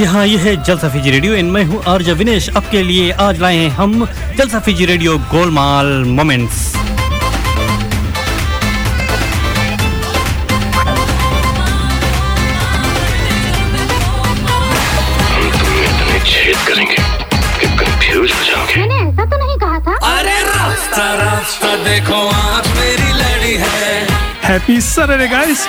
जी हाँ ये है जलसा फीजी रेडियो। इन मैं हूँ आर्ज विनेश। आपके लिए आज लाए हैं हम जलसा फीजी रेडियो गोलमाल मोमेंट्स। इतने करेंगे कि कंफ्यूज हो जाओगे मैंने ऐसा तो नहीं कहा था। अरे रास्ता रास्ता देखो आँख मेरी लड़ी है। Happy Saturday, guys!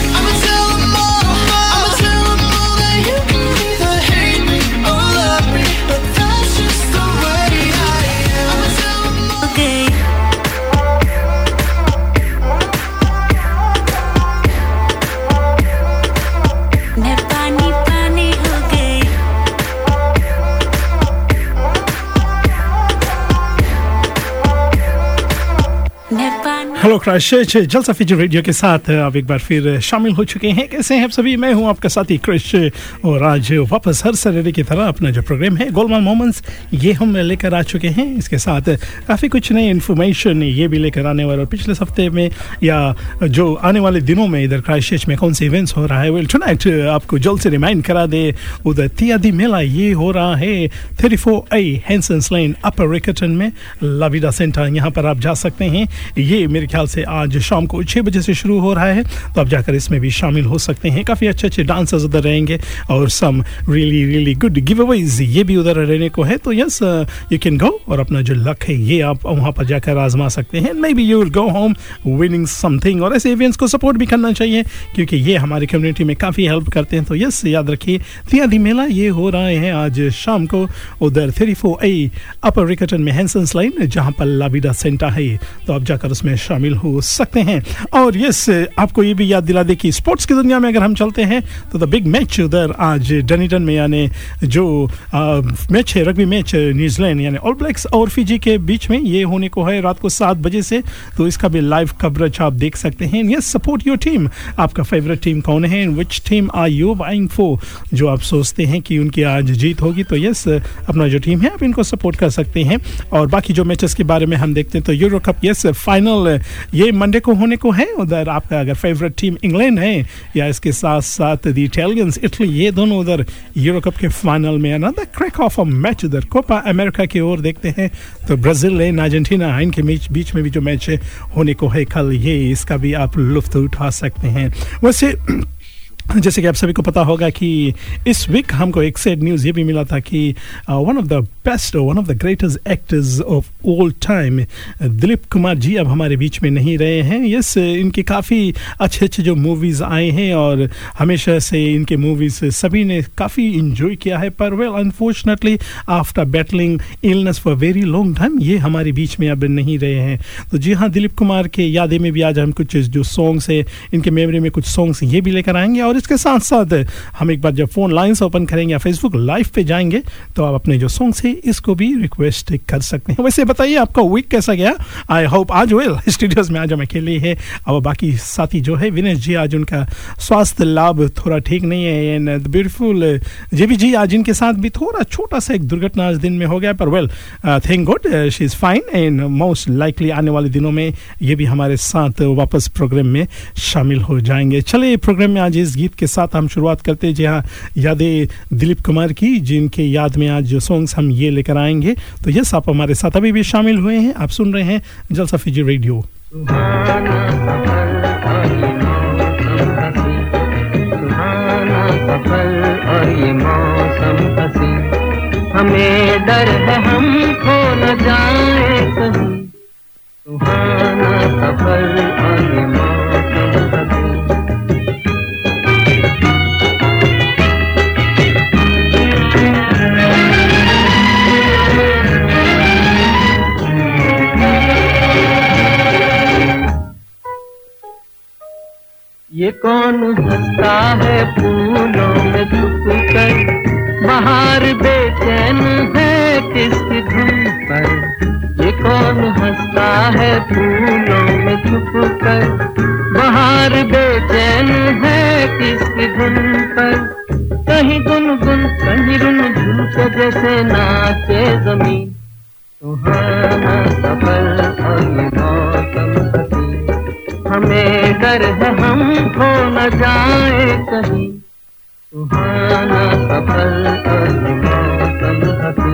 Hello क्राइश Jalsa Fiji radio के साथ आप एक बार फिर शामिल हो चुके हैं। कैसे हैं आप सभी? मैं हूँ आपका साथी क्रिश और आज वापस हर सैटरडे की तरह अपना जो प्रोग्राम है गोलमाल मोमेंट्स ये हम लेकर आ चुके हैं। इसके साथ काफ़ी कुछ नई इन्फॉर्मेशन ये भी लेकर आने वाले और पिछले हफ़्ते में या जो आने वाले दिनों में इधर क्राइश में कौन से इवेंट्स हो रहा है? वेल टुनाइट आपको जल्द से रिमाइंड करा दे, उधर तियादी मेला ये हो रहा है। Thirty four E Hansons line Upper Riccarton में लाविडा सेंटर यहाँ पर आप जा सकते हैं। ये मेरे ख्याल से आज शाम को छः बजे से शुरू हो रहा है। तो आप जाकर इसमें भी शामिल हो सकते हैं। काफ़ी अच्छे अच्छे डांसर्स उधर रहेंगे और some really really good giveaways ये भी उधर रहने को है। तो यस यू कैन गो और अपना जो लक है, ये आप वहाँ पर जाकर आजमा सकते हैं। Maybe you will go home winning something और ऐसे इवेंट्स को सपोर्ट भी करना चाहिए, क्योंकि ये हमारी कम्युनिटी में काफ़ी हेल्प करते हैं। तो यस याद रखिए तियादी मेला ये हो रहा है आज शाम को उधर थ्री फोर ए अपर रिकटन में हैंसन्स लाइन जहाँ पर लाविडा सेंटर है। तो आप जाकर उसमें शामिल हो सकते हैं। और यस, आपको ये भी याद दिला दे कि स्पोर्ट्स की दुनिया में अगर हम चलते हैं तो द बिग मैच उधर आज डनीटन में, यानी जो मैच है, रग्बी मैच, न्यूजीलैंड, यानी ऑल ब्लैक्स और फिजी के बीच में ये होने को है रात को सात बजे से। तो इसका भी लाइव कवरेज आप देख सकते हैं। यस सपोर्ट योर टीम आपका फेवरेट टीम कौन है which team are you vying for जो आप सोचते हैं कि उनकी आज जीत होगी तो यस, अपना जो टीम है, आप इनको सपोर्ट कर सकते हैं। और बाकी जो मैचेस के बारे में हम देखते हैं तो यूरो कप यस फाइनल ये मंडे को होने को है, उधर आपका अगर फेवरेट टीम इंग्लैंड है, या इसके साथ साथ द इटालियंस इटली ये दोनों उधर यूरो कप के फाइनल में another crack of a match उधर। कोपा अमेरिका की ओर देखते हैं तो ब्राज़ील एंड अर्जेंटीना इनके बीच बीच में भी जो मैच होने को है कल, ये इसका भी आप लुफ्त उठा सकते हैं। वैसे जैसे कि आप सभी को पता होगा कि इस वीक हमको एक सैड न्यूज़ ये भी मिला था कि one of the best one of the greatest actors of all time Dilip Kumar ji अब हमारे बीच में नहीं रहे हैं। यस इनके काफ़ी अच्छे अच्छे जो मूवीज़ आए हैं और हमेशा से इनके मूवीज़ सभी ने काफ़ी इंजॉय किया है। पर well unfortunately after battling illness for very long time ये हमारे बीच में अब नहीं रहे हैं। तो जी हाँ दिलीप कुमार के यादें में भी आज हम कुछ जो सॉन्ग्स है, इनके मेमोरी में कुछ सॉन्ग्स ये भी लेकर आएँगे और इसके साथ साथ हम एक बार जब फ़ोन लाइन्स ओपन करेंगे या फेसबुक लाइव पे जाएँगे तो आप अपने जो सॉन्ग्स है, इसको भी रिक्वेस्ट कर सकते हैं। वैसे बताइए, आपका वीक कैसा गया? आई होप आज वेल स्टूडियोज में आज हम अकेले है। और बाकी साथी जो है विनेश जी, आज उनका स्वास्थ्य लाभ थोड़ा ठीक नहीं है। एंड ब्यूटीफुल जेबी जी आज इनके साथ भी थोड़ा छोटा सा एक दुर्घटना आज दिन में हो गया, पर well thank God she is fine and most likely आने वाले दिनों में ये भी हमारे साथ वापस प्रोग्राम में शामिल हो जाएँगे। चले प्रोग्राम में आज इस गीत के साथ हम शुरुआत करते हैं। जी हाँ यादें दिलीप कुमार की, जिनके याद में आज सॉन्ग्स हम ये लेकर आएँगे। तो यस, आप हमारे साथ अभी भी शामिल हुए हैं। आप सुन रहे हैं जलसा फिजी रेडियो। हमें डर है, हम खो न जाए कहीं। कौन हंसता है फूलों में छुप कर बाहर बेचैन है किसकी धुन पर? ये कौन हंसता है फूलों में छुप कर बाहर बेचैन है किसकी धुन पर? कहीं गुन गुन कहीं रुन झुन के जैसे नाचे ज़मीन। सुहाना सफ़र और हमें डर है हम खो न जाए कहीं। सुहाना हसी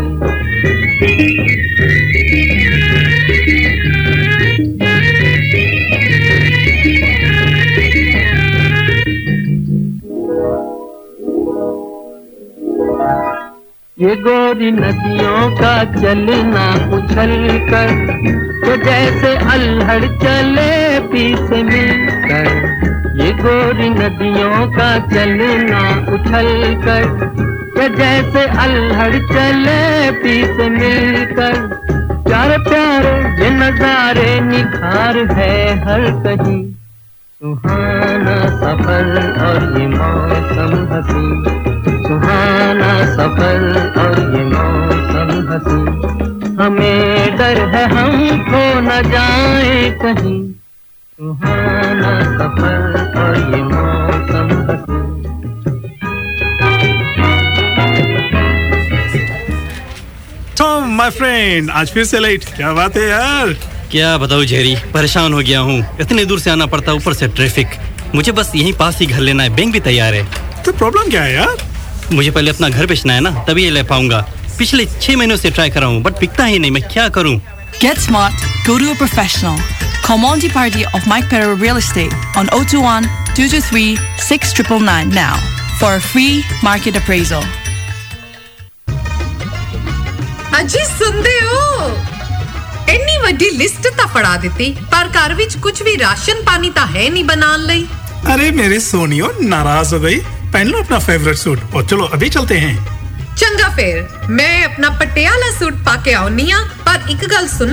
ये गोरी नदियों का चलना उछल कर तो जैसे अल्हड़ चले पीछे मिलकर ये गोरी नदियों का चलना उछल कर जैसे अल्हड़ चले पीछे मिलकर। प्यारे प्यारे ये नजारे निखार है हर कहीं। सुहाना सफ़र और ये मौसम हसी। सुहाना सफ़र और ये मौसम हसी। हमें डर है हम खो न जाए कहीं। टॉम माय फ्रेंड आज फिर से लेट क्या बात है यार? क्या बताऊँ जेरी परेशान हो गया हूँ। इतने दूर से आना पड़ता ऊपर से ट्रैफ़िक मुझे बस यहीं पास ही घर लेना है बैंक भी तैयार है। तो प्रॉब्लम क्या है यार? मुझे पहले अपना घर बेचना है ना तभी ये ले पाऊँगा। पिछले छह महीनों से ट्राई कर रहा हूँ बट बिकता ही नहीं मैं क्या करूँ? Get smart, go to a professional. Call Monty Party of Mike Perro Real Estate on 021 223 6999 now for a free market appraisal. ਅਜੀ ਸੁਣਦੇ ਹੋ ਇੰਨੀ ਵੱਡੀ ਲਿਸਟ ਤਾਂ ਫੜਾ ਦਿੱਤੀ ਪਰ ਘਰ ਵਿੱਚ ਕੁਝ ਵੀ ਰਾਸ਼ਨ ਪਾਣੀ ਤਾਂ ਹੈ ਨਹੀਂ ਬਣਾਉਣ ਲਈ अरे मेरी सोनियो नाराज हो गई पहन लो अपना फेवरेट सूट और चलो अभी चलते हैं ਚੰਗਾ ਫੇਰ ਮੈਂ ਆਪਣਾ ਪਟਿਆਲਾ ਸੂਟ ਪਾ ਕੇ ਆਉਣੀ ਆ ਪਰ ਇੱਕ ਗੱਲ ਸੁਣ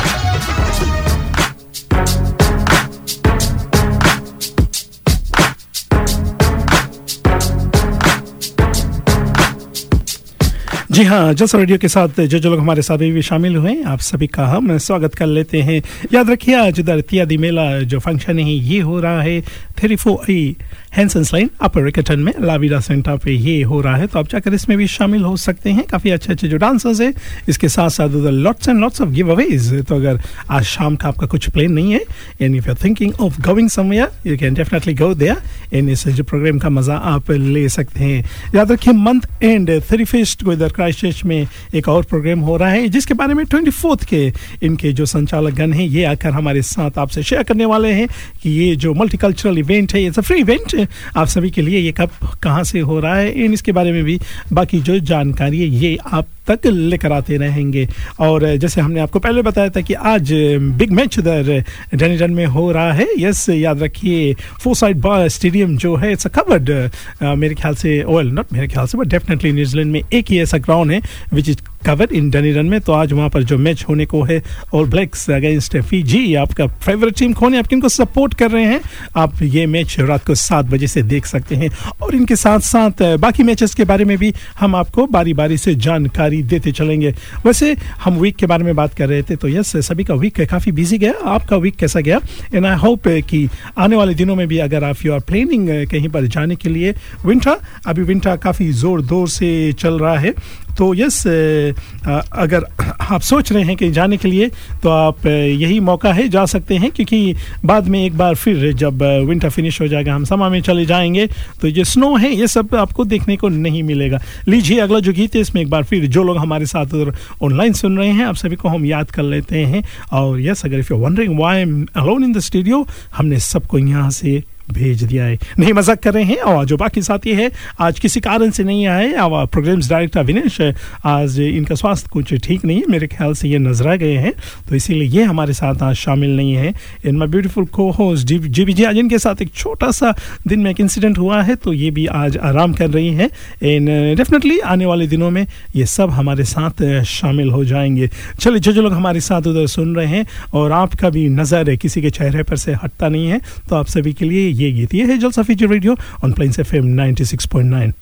जी हाँ जस रेडियो के साथ जो जो लोग हमारे साथ भी शामिल हुए आप सभी का हम स्वागत कर लेते हैं। याद रखिए आज धरती आदि मेला जो फ़ंक्शन है, ये हो रहा है। Three four E Hansons line Upper Riccarton में लाविडा सेंटर पे ये हो रहा है। तो आप जाकर इसमें भी शामिल हो सकते हैं। काफ़ी अच्छे अच्छे जो डांसर्स है, इसके साथ साथ उधर lots and lots of giveaways तो अगर आज शाम का आपका कुछ प्लान नहीं है and if you thinking of going somewhere you can definitely go there and इस जो प्रोग्राम का मज़ा आप ले सकते हैं। याद रखिए मंथ एंड थ्री फेस्ट को इधर क्राइस्ट में एक और प्रोग्राम हो रहा है, जिसके बारे में ट्वेंटी फोर्थ के इनके जो संचालक गण हैं, ये आकर हमारे साथ आपसे शेयर करने वाले हैं कि ये जो मल्टीकल्चरल इवेंट है ये फ्री इवेंट आप सभी के लिए ये कब, कहाँ से हो रहा है, इन इसके बारे में भी बाकी जो जानकारी है, ये आप तक लेकर आते रहेंगे। और जैसे हमने आपको पहले बताया था कि आज बिग मैच उधर डैनिटन में हो रहा है। यस याद रखिए फोर साइड स्टेडियम जो है इट्स कवर्ड मेरे ख्याल से वेल नॉट मेरे ख्याल से बट डेफिनेटली न्यूजीलैंड में एक ही ऐसा ग्राउंड है विच इज़ कवर इन डनीरन में। तो आज वहाँ पर जो मैच होने को है और ब्लैक्स अगेंस्ट फीजी आपका फेवरेट टीम कौन है? आप किनको सपोर्ट कर रहे हैं? आप ये मैच रात को सात बजे से देख सकते हैं। और इनके साथ साथ बाकी मैचेस के बारे में भी हम आपको बारी बारी से जानकारी देते चलेंगे। वैसे हम वीक के बारे में बात कर रहे थे तो यस सभी का वीक काफ़ी बिज़ी गया। आपका वीक कैसा गया? एंड आई होप कि आने वाले दिनों में भी अगर आप यू आर प्लानिंग कहीं पर जाने के लिए विंटर अभी विंटर काफ़ी ज़ोर दौर से चल रहा है। तो यस अगर आप सोच रहे हैं कि जाने के लिए तो आप यही मौका है, जा सकते हैं, क्योंकि बाद में एक बार फिर जब विंटर फिनिश हो जाएगा, हम समा में चले जाएँगे तो ये स्नो है, ये सब आपको देखने को नहीं मिलेगा। लीजिए अगला जो गीत है, इसमें एक बार फिर जो लोग हमारे साथ ऑनलाइन सुन रहे हैं, आप सभी को हम याद कर लेते हैं। और यस अगर if you wondering why am alone in the studio हमने सबको यहाँ से भेज दिया है। नहीं मज़ाक कर रहे हैं, और जो बाकी साथी है, आज किसी कारण से नहीं आए। और प्रोग्राम्स डायरेक्टर अविनेश आज इनका स्वास्थ्य कुछ ठीक नहीं है। मेरे ख्याल से ये नज़र आ गए हैं तो इसीलिए ये हमारे साथ आज शामिल नहीं है। इन माई ब्यूटीफुल को होस्ट जी बी जी आज इनके साथ एक छोटा सा दिन में एक इंसिडेंट हुआ है तो ये भी आज आराम कर रही है। इन डेफिनेटली आने वाले दिनों में ये सब हमारे साथ शामिल हो जाएँगे। चलिए, जो जो लोग हमारे साथ उधर सुन रहे हैं, और आपका भी नज़र है किसी के चेहरे पर से हटता नहीं है तो आप सभी के लिए ये गीत ये है Jalsa feature radio on Plains F M ninety six point nine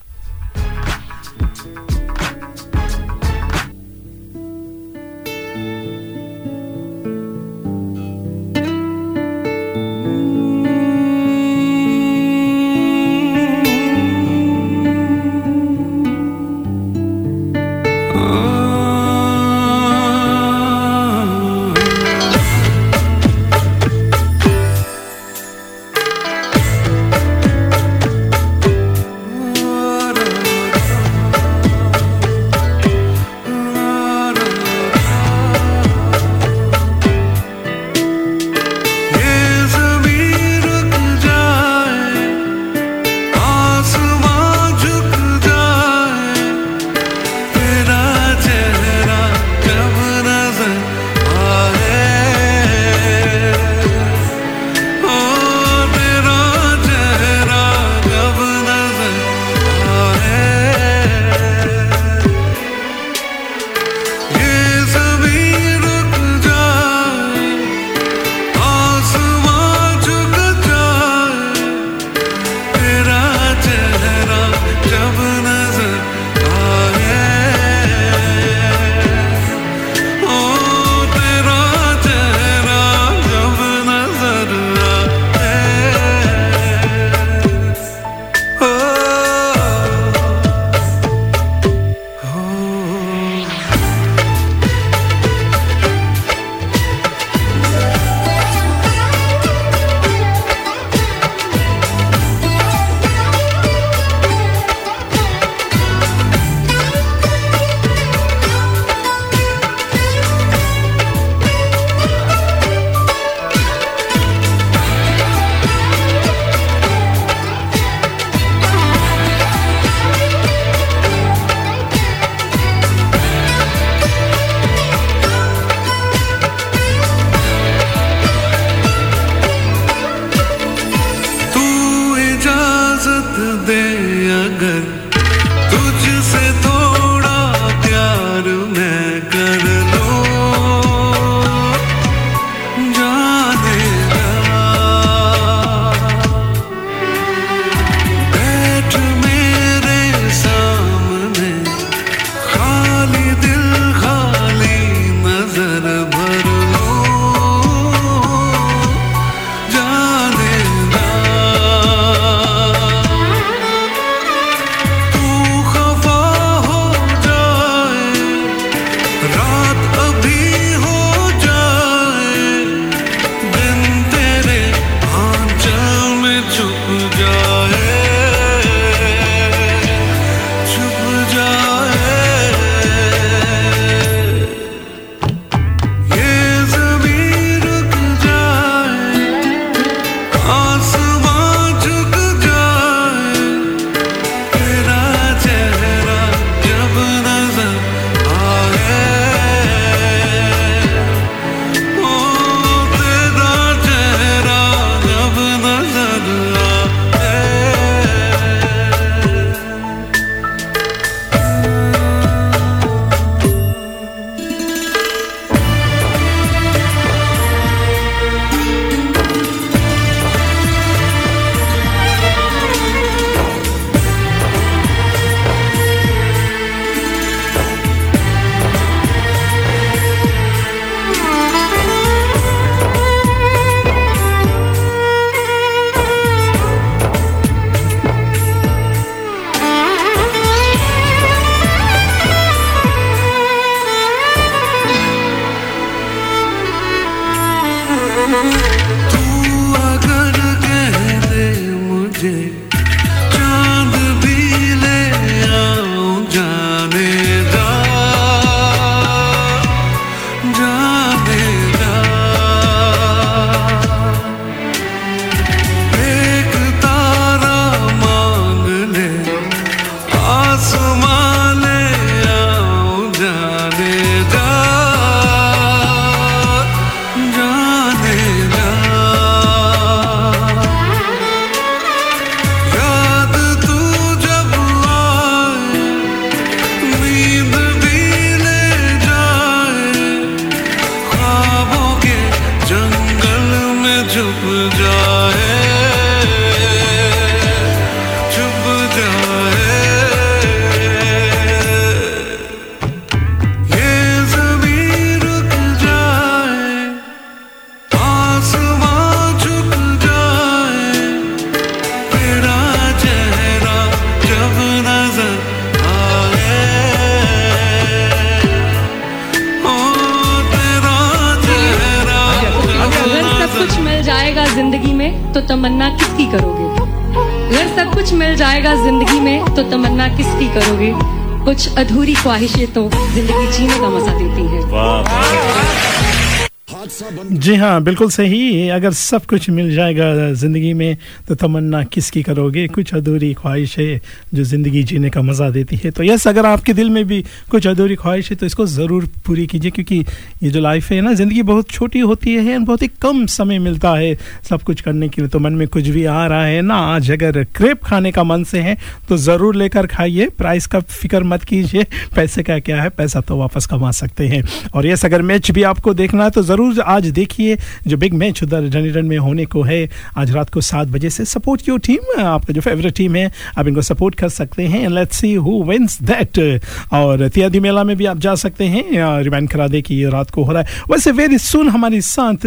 अधूरी ख्वाहिशें तो ज़िंदगी जीने का मज़ा जी हाँ बिल्कुल सही। अगर सब कुछ मिल जाएगा ज़िंदगी में तो तमन्ना किसकी करोगे? कुछ अधूरी ख्वाहिश है जो ज़िंदगी जीने का मज़ा देती है। तो यस, अगर आपके दिल में भी कुछ अधूरी ख्वाहिश है तो इसको ज़रूर पूरी कीजिए, क्योंकि ये जो लाइफ है ना, ज़िंदगी बहुत छोटी होती है बहुत ही कम समय मिलता है सब कुछ करने के लिए। तो मन में कुछ भी आ रहा है ना, आज अगर क्रेप खाने का मन से है तो ज़रूर लेकर खाइए। प्राइस का फ़िक्र मत कीजिए। पैसे का क्या है? पैसा तो वापस कमा सकते हैं। और यस, अगर मैच भी आपको देखना है तो ज़रूर आज देखिए, जो बिग मैच उधर डनीडन में होने को है, आज रात को सात बजे से सपोर्ट योर टीम, आपका जो फेवरेट टीम है, आप इनको सपोर्ट कर सकते हैं। Let's see who wins that और तियादी मेला में भी आप जा सकते हैं रिमाइंड करा दे कि ये रात को हो रहा है। वैसे वेरी सुन हमारी साथ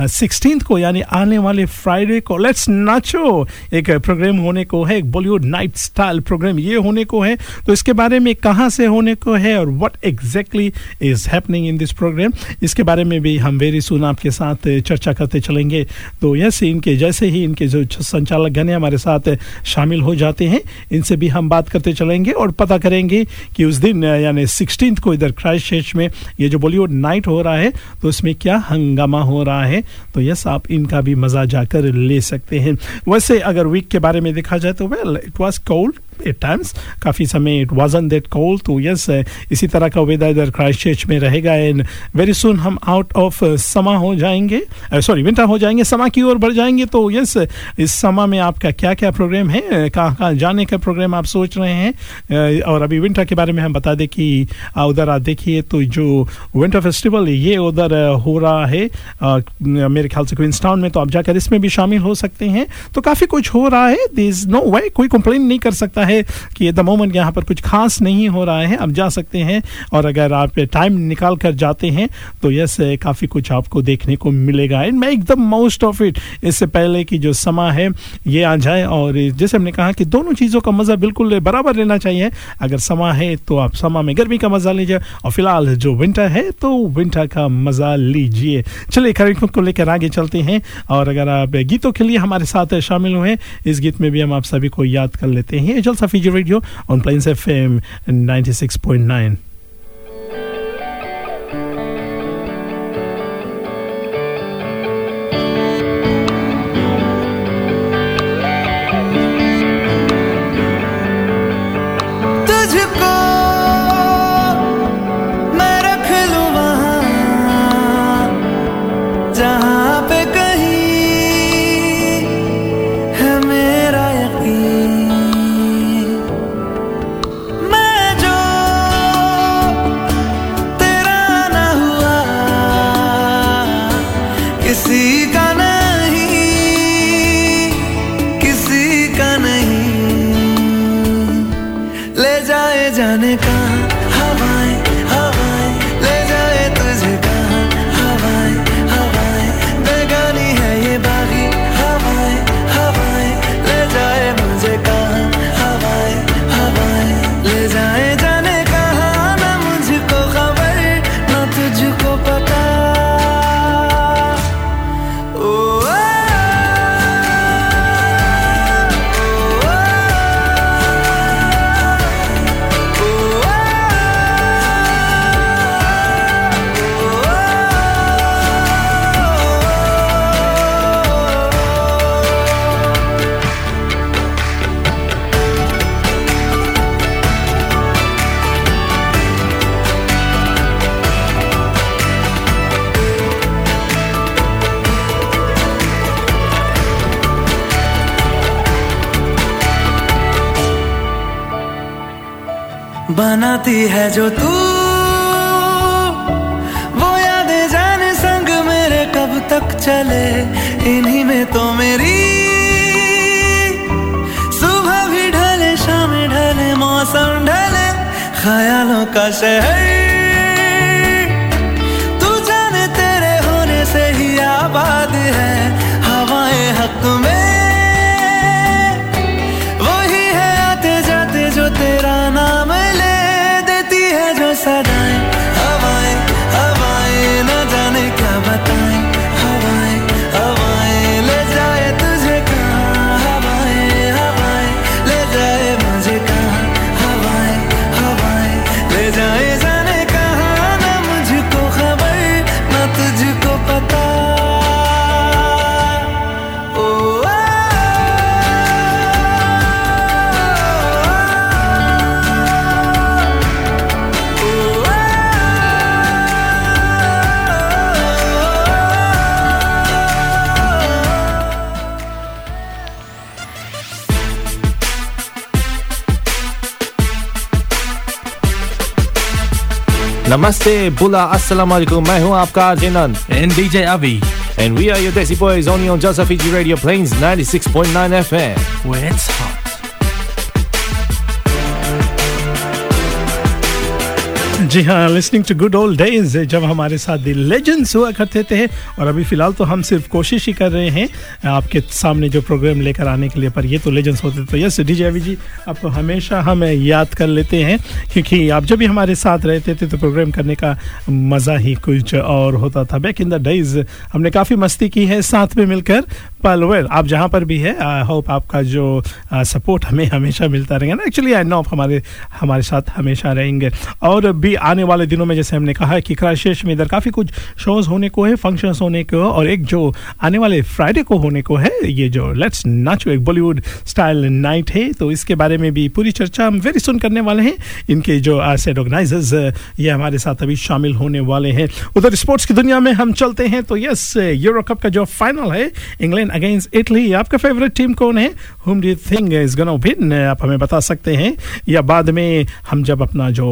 सिक्सटीन को, यानी आने वाले फ्राइडे को लेट्स नाचो। एक प्रोग्राम होने को है, एक बॉलीवुड नाइट स्टाइल प्रोग्राम ये होने को है। तो इसके बारे में कहाँ से होने को है और what exactly is happening in this programme इसके बारे में भी हम वेरी सुन आपके साथ चर्चा करते चलेंगे। तो यस, इनके जैसे ही इनके जो संचालक गण हमारे साथ शामिल हो जाते हैं। इनसे भी हम बात करते चलेंगे और पता करेंगे कि उस दिन, यानी सिक्सटीन को इधर क्राइस्ट चर्च में ये जो बॉलीवुड नाइट हो रहा है तो उसमें क्या हंगामा हो रहा है? तो यस, आप इनका भी मज़ा जाकर ले सकते हैं। वैसे अगर वीक के बारे में देखा जाए तो well it was cold at times काफ़ी समय इट वाजन दैट कोल्ड तो यस इसी तरह का वेदर इधर क्राइस्ट चर्च में रहेगा एंड वेरी सुन हम आउट ऑफ़ समा हो जाएँगे सॉरी विंटर हो जाएँगे समा की ओर बढ़ जाएँगे तो यस इस समा में आपका क्या क्या प्रोग्राम है कहाँ कहाँ जाने का प्रोग्राम आप सोच रहे हैं और अभी विंटर के बारे में हम बता दें कि उधर आप देखिए तो जो विंटर फेस्टिवल ये उधर हो रहा है मेरे ख्याल से क्वींस टाउन में तो आप जाकर इसमें भी शामिल हो सकते हैं। तो काफ़ी कुछ हो रहा है दिस नो वे कोई कंप्लेन नहीं कर सकता है। कि एट द मोमेंट यहाँ पर कुछ खास नहीं हो रहा है। आप जा सकते हैं और अगर आप टाइम निकाल कर जाते हैं तो यस, काफ़ी कुछ आपको देखने को मिलेगा। And make the most of it इससे पहले कि जो समा है, ये आ जाए और जैसे हमने कहा कि दोनों चीज़ों का मज़ा बिल्कुल बराबर लेना चाहिए। अगर समा है तो आप समा में गर्मी का मज़ा लीजिए और फ़िलहाल जो विंटर है तो विंटर का मज़ा लीजिए। चलिए, कार्यक्रम को लेकर आगे चलते हैं और अगर आप गीतों के लिए हमारे साथ शामिल हुए, इस गीत में भी हम आप सभी को याद कर लेते हैं। Jalsa Fiji radio on Plains F M 96.9 बनाती है जो तू। वो यादें जाने संग मेरे कब तक चले। इन्हीं में तो मेरी सुबह भी ढले, शाम ढले, मौसम ढले, ख्यालों का शहर। नमस्ते बुला अस्सलाम वालेकुम मैं हूं आपका RJ Nand and DJ Avi. and we are your Desi Boys only on Jalsa Fiji Radio Plains 96.9 FM. Where it's hot. जी हाँ listening to good old days जब हमारे साथ दी लेजेंड्स हुआ करते थे। और अभी फ़िलहाल तो हम सिर्फ़ कोशिश ही कर रहे हैं, आपके सामने जो प्रोग्राम लेकर आने के लिए, पर ये तो लेजेंड्स होते तो यस डीजे अभी जी आपको हमेशा हम याद कर लेते हैं, क्योंकि आप जब भी हमारे साथ रहते थे तो प्रोग्राम करने का मज़ा ही कुछ और होता था। बैक इन द डेज़ हमने काफ़ी मस्ती की है साथ में मिलकर पर वेल आप जहाँ पर भी है आई होप आपका जो सपोर्ट हमें हमेशा मिलता रहेगा ना। एक्चुअली आई नो आप हमारे हमारे साथ हमेशा रहेंगे। और भी आने वाले दिनों में जैसे हमने कहा कि क्राइशेष में इधर काफ़ी कुछ शोज़ होने को है फ़ंक्शंस होने को और एक जो आने वाले फ्राइडे को होने को है, ये जो लेट्स नाचो एक बॉलीवुड स्टाइल नाइट है तो इसके बारे में भी पूरी चर्चा हम वेरी सुन करने वाले हैं। इनके जो सेट ऑर्गेनाइजर्स ये हमारे साथ अभी शामिल होने वाले हैं। उधर स्पोर्ट्स की दुनिया में हम चलते हैं तो यस यूरो कप का जो फाइनल है इंग्लैंड अगेंस्ट इटली आपका फेवरेट टीम कौन है? Whom do think is gonna win आप हमें बता सकते हैं। या बाद में हम जब अपना जो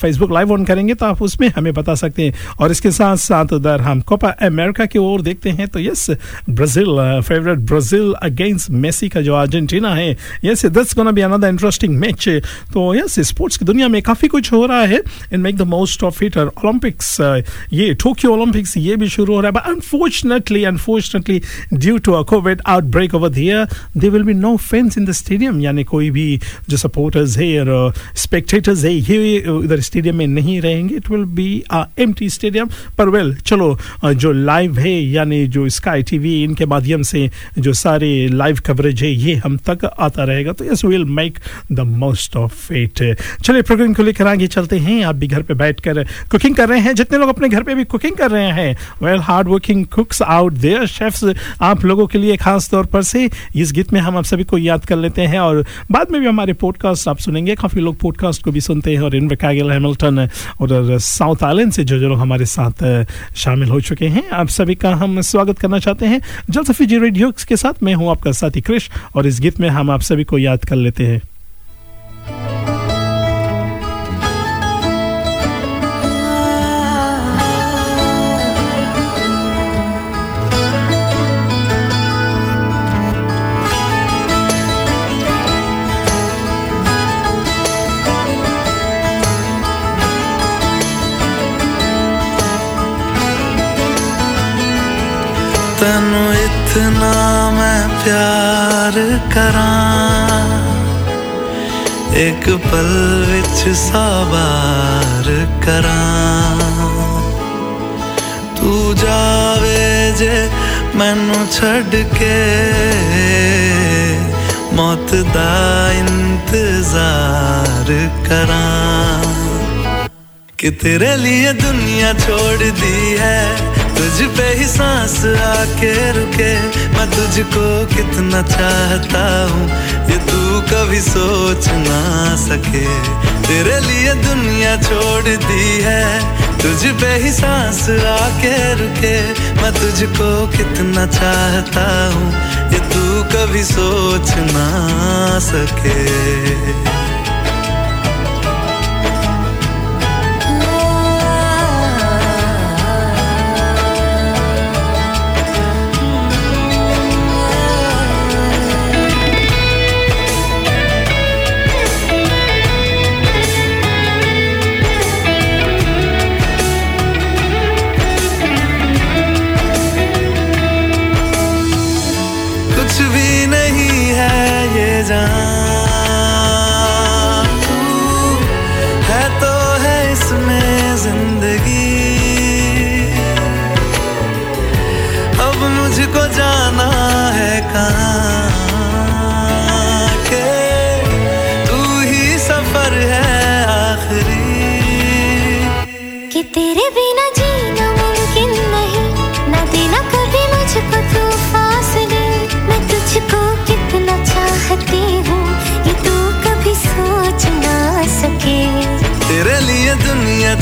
फेसबुक लाइव ऑन करेंगे तो आप उसमें हमें बता सकते हैं। और इसके साथ साथ उधर हम कोपा अमेरिका की ओर देखते हैं तो yes Brazil favourite Brazil against Messi का जो अर्जेंटीना है। Yes that's gonna be another interesting match तो यस स्पोर्ट्स की दुनिया में काफ़ी कुछ हो रहा है। In make the most of it और ओलंपिक्स ये टोक्यो ओलंपिक्स ये भी शुरू हो रहा है। But unfortunately unfortunately due to COVID outbreak over there they will be no fans in the stadium यानी कोई भी जो सपोर्टर्स है और स्पेक्टेटर्स है, ये इधर स्टेडियम में नहीं रहेंगे। It will be a empty stadium पर वेल चलो जो लाइव है, यानी जो स्काई टीवी इनके माध्यम से जो सारे लाइव कवरेज है, ये हम तक आता रहेगा। तो yes will make the most of it चलिए प्रोग्राम को लेकर आगे चलते हैं। आप भी घर पे बैठकर कुकिंग कर रहे हैं। जितने लोग अपने घर पे भी कुकिंग कर रहे हैं well hard working cooks out there chefs आप लोगों के लिए खास तौर पर से इस गीत में हम आप सभी को याद कर लेते हैं और बाद में भी हमारे पॉडकास्ट आप सुनेंगे। काफ़ी लोग पॉडकास्ट को भी सुनते हैं और इन वैगल हैमिल्टन और साउथ आइलैंड से जो जो लोग हमारे साथ शामिल हो चुके हैं। आप सभी का हम स्वागत करना चाहते हैं। जल सफी जी रेडियो के साथ मैं हूँ आपका साथी क्रिश और इस गीत में हम आप सभी को याद कर लेते हैं। कितना मैं प्यार करा। एक पल विच साबार करा। तू जावे जे मैनू छड़ के। मौत दा इंतज़ार करा। कि तेरे लिए दुनिया छोड़ दी है तुझ पे ही सांस आके रुके। मैं तुझको कितना चाहता हूँ, ये तू कभी सोच ना सके। तेरे लिए दुनिया छोड़ दी है, तुझ पे ही सांस आके रुके। मैं तुझको कितना चाहता हूँ, ये तू कभी सोच ना सके।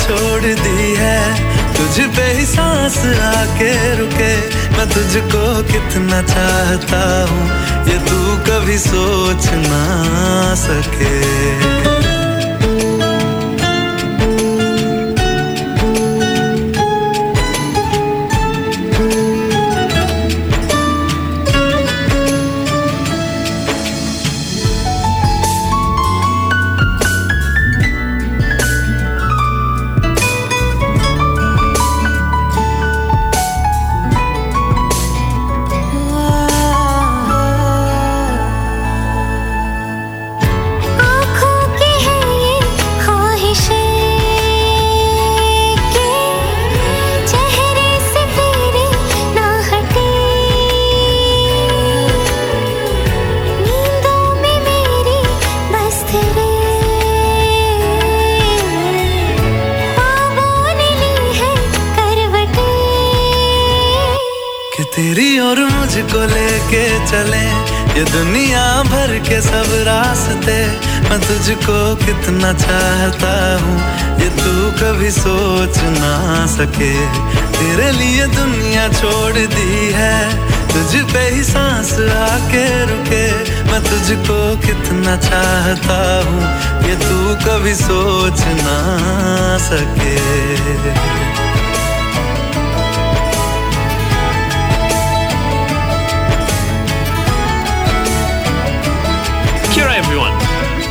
छोड़ दी है। तुझ पे ही सांस आके रुके। मैं तुझको कितना चाहता हूँ। ये तू कभी सोच ना सके। कितना चाहता हूँ, ये तू कभी सोच ना सके। तेरे लिए दुनिया छोड़ दी है, तुझ पे ही सांस आके रुके। मैं तुझको कितना चाहता हूँ, ये तू कभी सोच ना सके।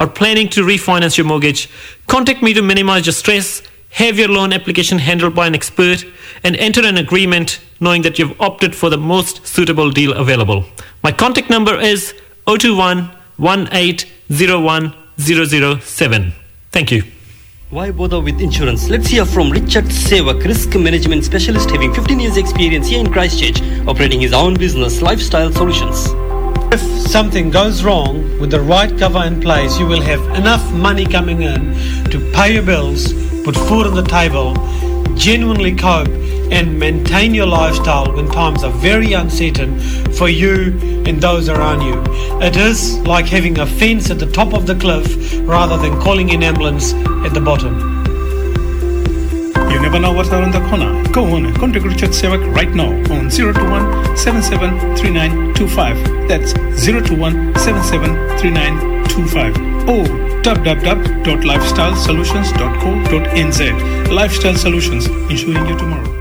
or planning to refinance your mortgage, contact me to minimize your stress, have your loan application handled by an expert, and enter an agreement knowing that you've opted for the most suitable deal available. My contact number is 021 1801 007. Thank you. Why bother with insurance? Let's hear from Richard Sevak, risk management specialist having 15 years experience here in Christchurch, operating his own business, Lifestyle Solutions. If something goes wrong with the right cover in place, you will have enough money coming in to pay your bills, put food on the table, genuinely cope, and maintain your lifestyle when times are very uncertain for you and those around you. It is like having a fence at the top of the cliff rather than calling an ambulance at the bottom. Never know what's around the corner. Go on, contact Richard Sevak right now on 021 773925. That's 021 773925. Or www.lifestylesolutions.co.nz. Lifestyle Solutions, ensuring you tomorrow.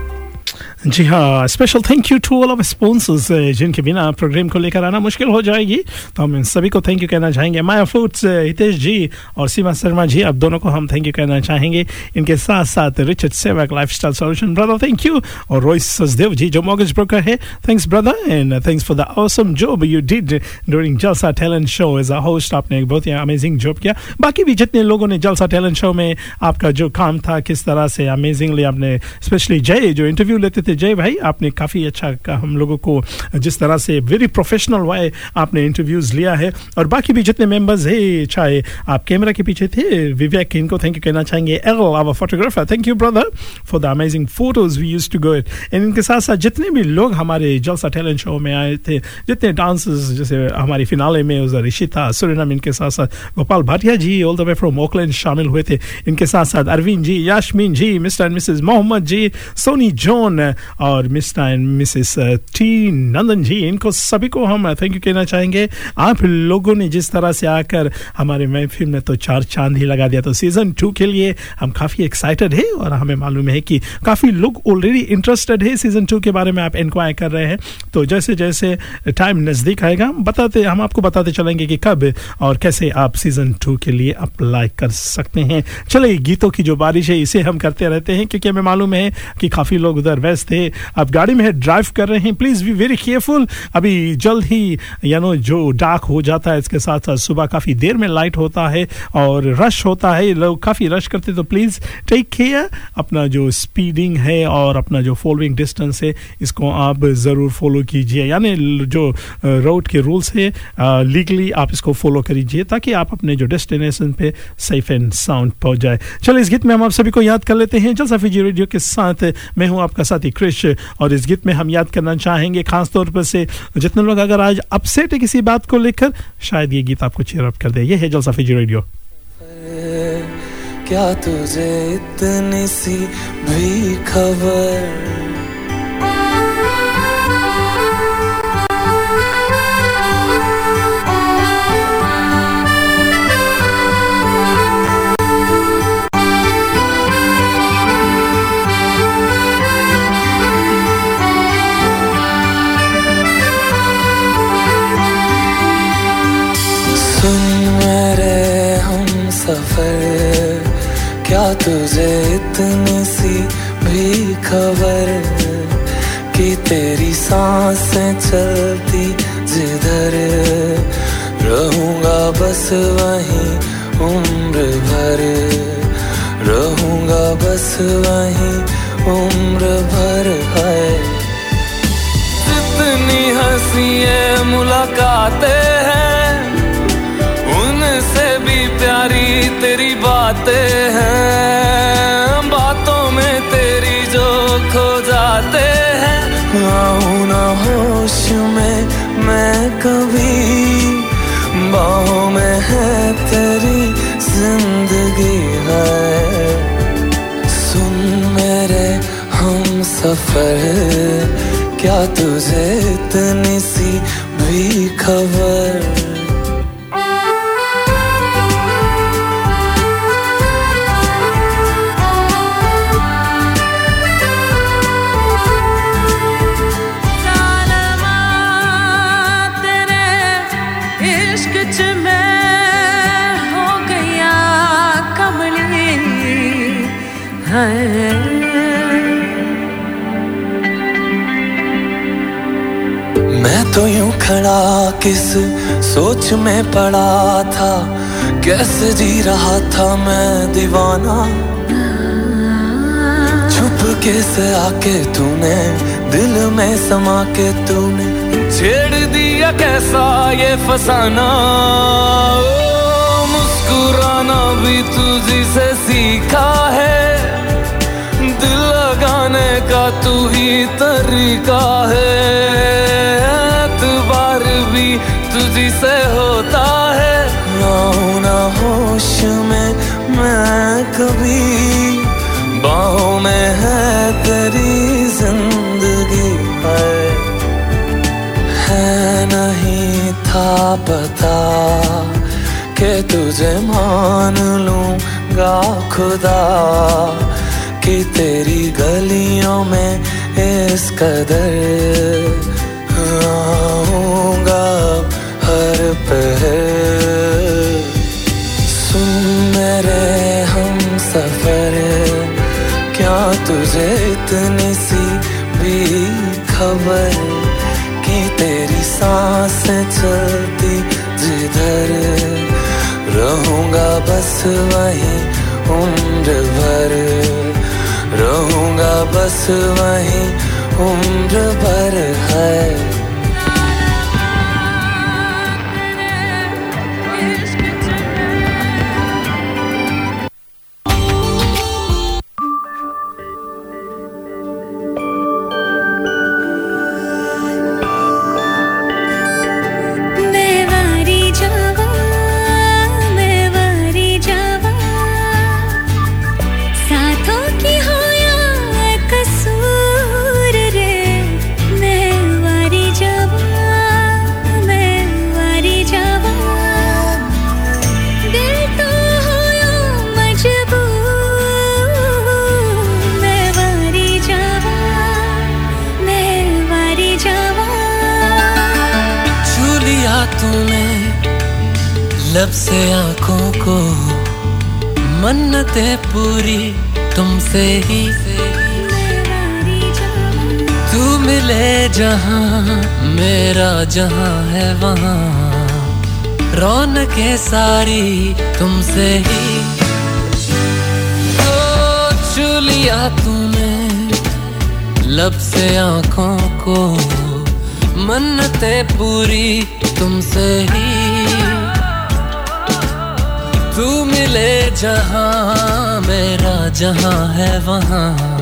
जी हाँ special thank you to all of sponsors जिनके बिना programme को लेकर आना मुश्किल हो जाएगी। तो हम इन सभी को थैंक यू कहना चाहेंगे। माया फूड्स हितेश जी और सीमा शर्मा जी, आप दोनों को हम थैंक यू कहना चाहेंगे। इनके साथ साथ Richard Sewak lifestyle solution brother thank you और रोहित सचदेव जी, जो मॉगज ब्रोकर है thanks brother and thanks for the awesome job you did during Jalsa talent show as a host आपने एक बहुत ही अमेजिंग जॉब किया। बाकी भी जितने लोगों ने जलसा टैलेंट शो में आपका जो काम था, किस तरह से अमेजिंगली आपने स्पेशली जय जो इंटरव्यू लेते थे जय भाई, आपने काफ़ी अच्छा का हम लोगों को, जिस तरह से वेरी प्रोफेशनल वाई आपने इंटरव्यूज़ लिया है। और बाकी भी जितने मेंबर्स है, चाहे आप कैमरा के पीछे थे विवेक इनको थैंक यू कहना चाहेंगे। L our photographer thank you brother for the amazing photos we use to go it and इनके साथ साथ जितने भी लोग हमारे जलसा टैलेंट शो में आए थे, जितने डांसर्स जैसे हमारी फिनाले में उधर ऋषिता सुरनम इनके साथ साथ Gopal Bhatia ji all the way from Auckland शामिल हुए थे। इनके साथ साथ Arvind ji Yasmin ji mister and Mrs Mohammed ji Soni John और mister and Mrs T Nandan ji, इनको सभी को हम थैंक यू कहना चाहेंगे। आप लोगों ने जिस तरह से आकर हमारे महफिल में तो चार चाँद ही लगा दिया तो सीज़न टू के लिए हम काफ़ी एक्साइटेड है और हमें मालूम है कि काफ़ी लोग ऑलरेडी इंटरेस्टेड है सीज़न टू के बारे में, आप इंक्वायर कर रहे हैं। तो जैसे जैसे टाइम नज़दीक आएगा बताते, हम आपको बताते चलेंगे कि कब और कैसे आप सीज़न टू के लिए अप्लाई कर सकते हैं। चलिए, गीतों की जो बारिश है, इसे हम करते रहते हैं, क्योंकि हमें मालूम है कि काफ़ी लोग उधर व्यस्त थे आप गाड़ी में ड्राइव कर रहे हैं प्लीज़ बी वेरी केयरफुल अभी जल्द ही या नो जो डार्क हो जाता है, इसके साथ साथ सुबह काफ़ी देर में लाइट होता है और रश होता है। लोग काफ़ी रश करते तो प्लीज़ टेक केयर अपना जो स्पीडिंग है और अपना जो फॉलोइंग डिस्टेंस है, इसको आप ज़रूर फॉलो कीजिए। यानी जो रोड के रूल्स है लीगली आप इसको फॉलो करीजिए ताकि आप अपने जो डेस्टिनेशन पे सेफ़ एंड साउंड पहुँच जाए। चलो इस गीत में हम आप सभी को याद कर लेते हैं। जलसा फीजी रेडियो के साथ मैं हूँ आपका साथी क्रिश और इस गीत में हम याद करना चाहेंगे खासतौर पर से जितने लोग अगर आज अपसेट है किसी बात को लेकर, शायद ये गीत आपको चेयर अप कर दे। ये है जलसा फीजी रेडियो क्या तुझे इतनी सी भी खबर तुझे इतनी सी भी खबर कि तेरी साँसें चलती जिधर रहूँगा बस वहीं उम्र भर। रहूँगा बस वहीं उम्र भर है। जितनी हँसी मुलाकातें हैं। बातें हैं, बातों में तेरी जो खो जाते हैं। आऊँ ना होश में मैं कभी, बाहों में है तेरी ज़िंदगी है। सुन मेरे हम सफ़र, क्या तुझे इतनी सी भी खबर? खड़ा किस सोच में पड़ा था? कैसे जी रहा था मैं दीवाना? छुप के से आके तूने? दिल में समा के तूने। छेड़ दिया कैसा ये फसाना? ओ, मुस्कुराना भी तुझी से सीखा है। लगाने का तू ही तरीका है। एतबार भी तुझी से होता है। आऊँ ना होश में मैं कभी, बाहों में है तेरी ज़िंदगी है है नहीं था पता कि तुझे मान लूँगा खुदा। कि तेरी गलियों में इस कदर आऊँगा हर पहर। सुन हम सफ़र, क्या तुझे इतनी सी भी खबर कि तेरी सांस चलती जिधर? रहूँगा बस वही उम्र भर। रहूँगा बस वहीं उम्र भर है। लब से आँखों को मन्नतें पूरी तुमसे ही। तू मिले जहाँ, मेरा जहाँ है वहाँ। रौनकें सारी तुमसे ही। ओ छू लिया तूने, लब से आँखों को मन्नतें पूरी तुमसे ही। जहाँ मेरा जहाँ है वहाँ।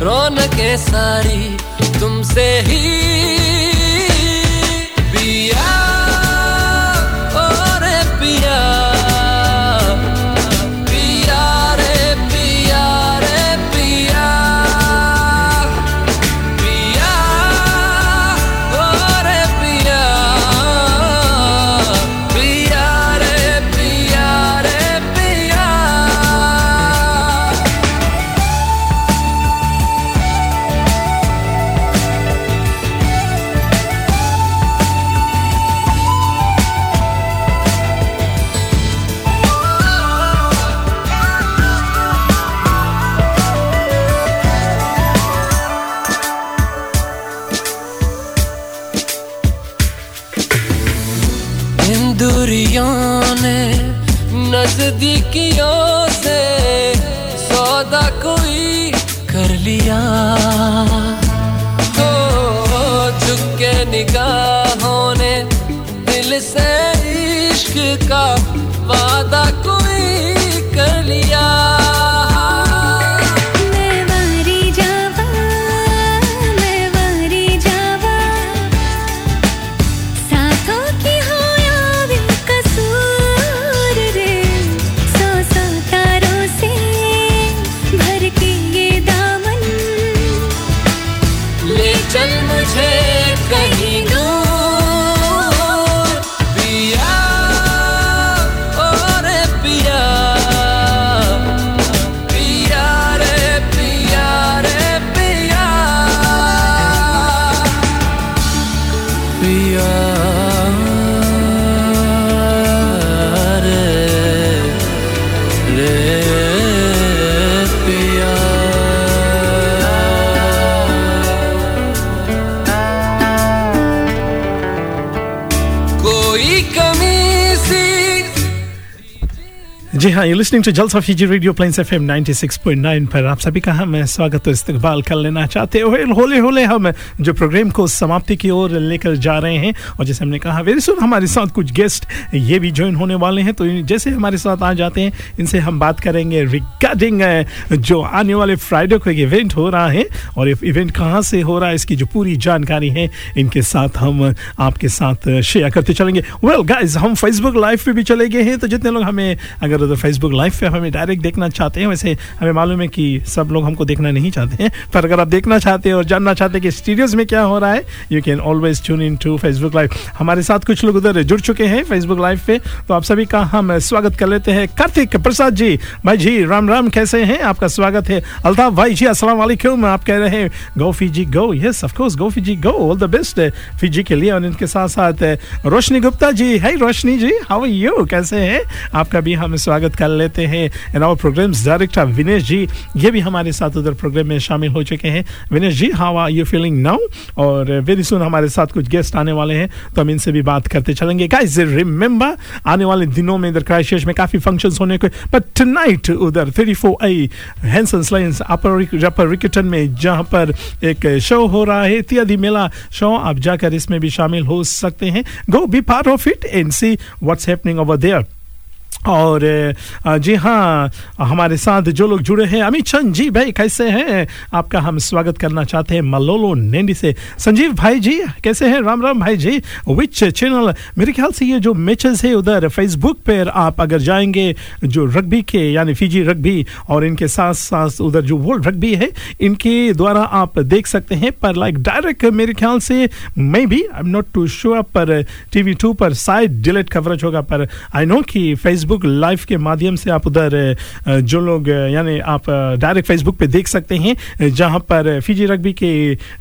रौनकें सारी तुमसे ही। पिया मुझे कहीं दूर जी हाँ you listening to Jalsa Fiji radio Plains FM 96.9 पर आप सभी का हम स्वागत इस्तकबाल कर लेना चाहते हो होले होले हम जो प्रोग्राम को समाप्ति की ओर लेकर जा रहे हैं और जैसे हमने कहा वेरी सुन हमारे साथ कुछ गेस्ट ये भी ज्वाइन होने वाले हैं। तो जैसे हमारे साथ आ जाते हैं इनसे हम बात करेंगे रिगार्डिंग जो आने वाले फ्राइडे को एक इवेंट हो रहा है और इवेंट कहाँ से हो रहा है इसकी जो पूरी जानकारी है इनके साथ हम आपके साथ शेयर करते चलेंगे। वेल well, गाइस हम फेसबुक लाइव पे भी चले गए हैं तो जितने लोग हमें अगर उधर फेसबुक लाइव पे हमें डायरेक्ट देखना चाहते हैं। वैसे हमें मालूम है कि सब लोग हमको देखना नहीं चाहते हैं, पर अगर आप देखना चाहते हैं और जानना चाहते हैं कि स्टूडियोज में क्या हो रहा है you can always tune in to Facebook live हमारे साथ कुछ लोग उधर जुड़ चुके हैं फेसबुक लाइव पे तो आप सभी का हम स्वागत कर लेते हैं। कार्तिक प्रसाद जी, भाई जी, राम राम, कैसे हैं? आपका स्वागत है। अल्ताफ भाई जी वालेकुम, आप कह रहे हैं go Fiji go yes of course go Fiji go all the best Fiji के लिए और इनके साथ साथ रोशनी गुप्ता जी। है रोशनी जी हाउ यू कैसे हैं? आपका भी हम स्वागत कर लेते हैं। And our programmes director Vinesh ji, ये भी हमारे साथ उधर प्रोग्राम में शामिल हो चुके हैं। Vinesh ji how are you feeling now और वेरी सुन हमारे साथ कुछ गेस्ट आने वाले हैं तो हम इनसे भी बात करते चलेंगे। गाइस रिमेंबर आने वाले दिनों में इधर क्राइस्ट में काफ़ी फ़ंक्शंस होने को बट टुनाइट उधर 34 आई हैंसन्स लाइंस अपर अपर रिकटन में जहाँ पर एक शो हो रहा है इत्यादि मेला शो आप जाकर इसमें भी शामिल हो सकते हैं। Go be part of it and see what's happening over there और जी हाँ हमारे साथ जो लोग जुड़े हैं अमित चंद जी भाई कैसे हैं? आपका हम स्वागत करना चाहते हैं मलोलो नेंडी से। संजीव भाई जी, कैसे हैं? राम राम भाई जी। विच चैनल मेरे ख्याल से ये जो मैचेस है उधर फेसबुक पर आप अगर जाएँगे, जो रग्बी के, यानी फिजी रग्बी और इनके साथ साथ उधर जो वर्ल्ड रग्बी है, इनके द्वारा आप देख सकते हैं। पर लाइक डायरेक्ट मेरे ख्याल से, maybe I am not too sure पर टीवी टू पर शायद डिलेट कवरेज होगा, पर आई नो कि फेसबुक लाइव के माध्यम से आप उधर जो लोग यानी आप डायरेक्ट फेसबुक पे देख सकते हैं जहाँ पर फिजी रग्बी के